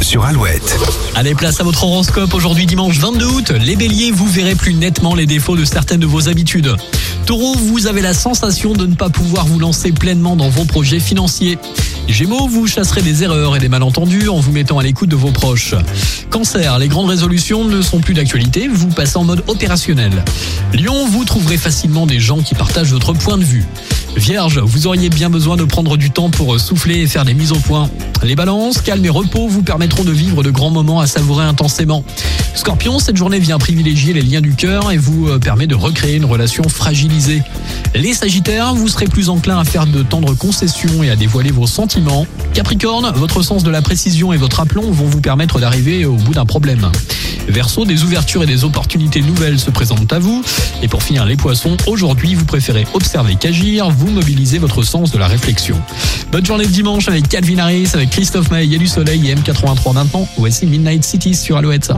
sur Alouette. Allez, place à votre horoscope. Aujourd'hui, dimanche 22 août, les béliers, vous verrez plus nettement les défauts de certaines de vos habitudes. Taureau, vous avez la sensation de ne pas pouvoir vous lancer pleinement dans vos projets financiers. Gémeaux, vous chasserez des erreurs et des malentendus en vous mettant à l'écoute de vos proches. Cancer, les grandes résolutions ne sont plus d'actualité, vous passez en mode opérationnel. Lion, vous trouverez facilement des gens qui partagent votre point de vue. Vierge, vous auriez bien besoin de prendre du temps pour souffler et faire des mises au point. Les balances, calme et repos vous permettront de vivre de grands moments à savourer intensément. Scorpion, cette journée vient privilégier les liens du cœur et vous euh, permet de recréer une relation fragilisée. Les Sagittaires, vous serez plus enclin à faire de tendres concessions et à dévoiler vos sentiments. Capricorne, votre sens de la précision et votre aplomb vont vous permettre d'arriver au bout d'un problème. Verseau, des ouvertures et des opportunités nouvelles se présentent à vous. Et pour finir les poissons, aujourd'hui vous préférez observer qu'agir, vous mobilisez votre sens de la réflexion. Bonne journée de dimanche avec Calvin Harris, avec Christophe Maé, il du soleil et M83 maintenant. Voici Midnight City sur Alouette.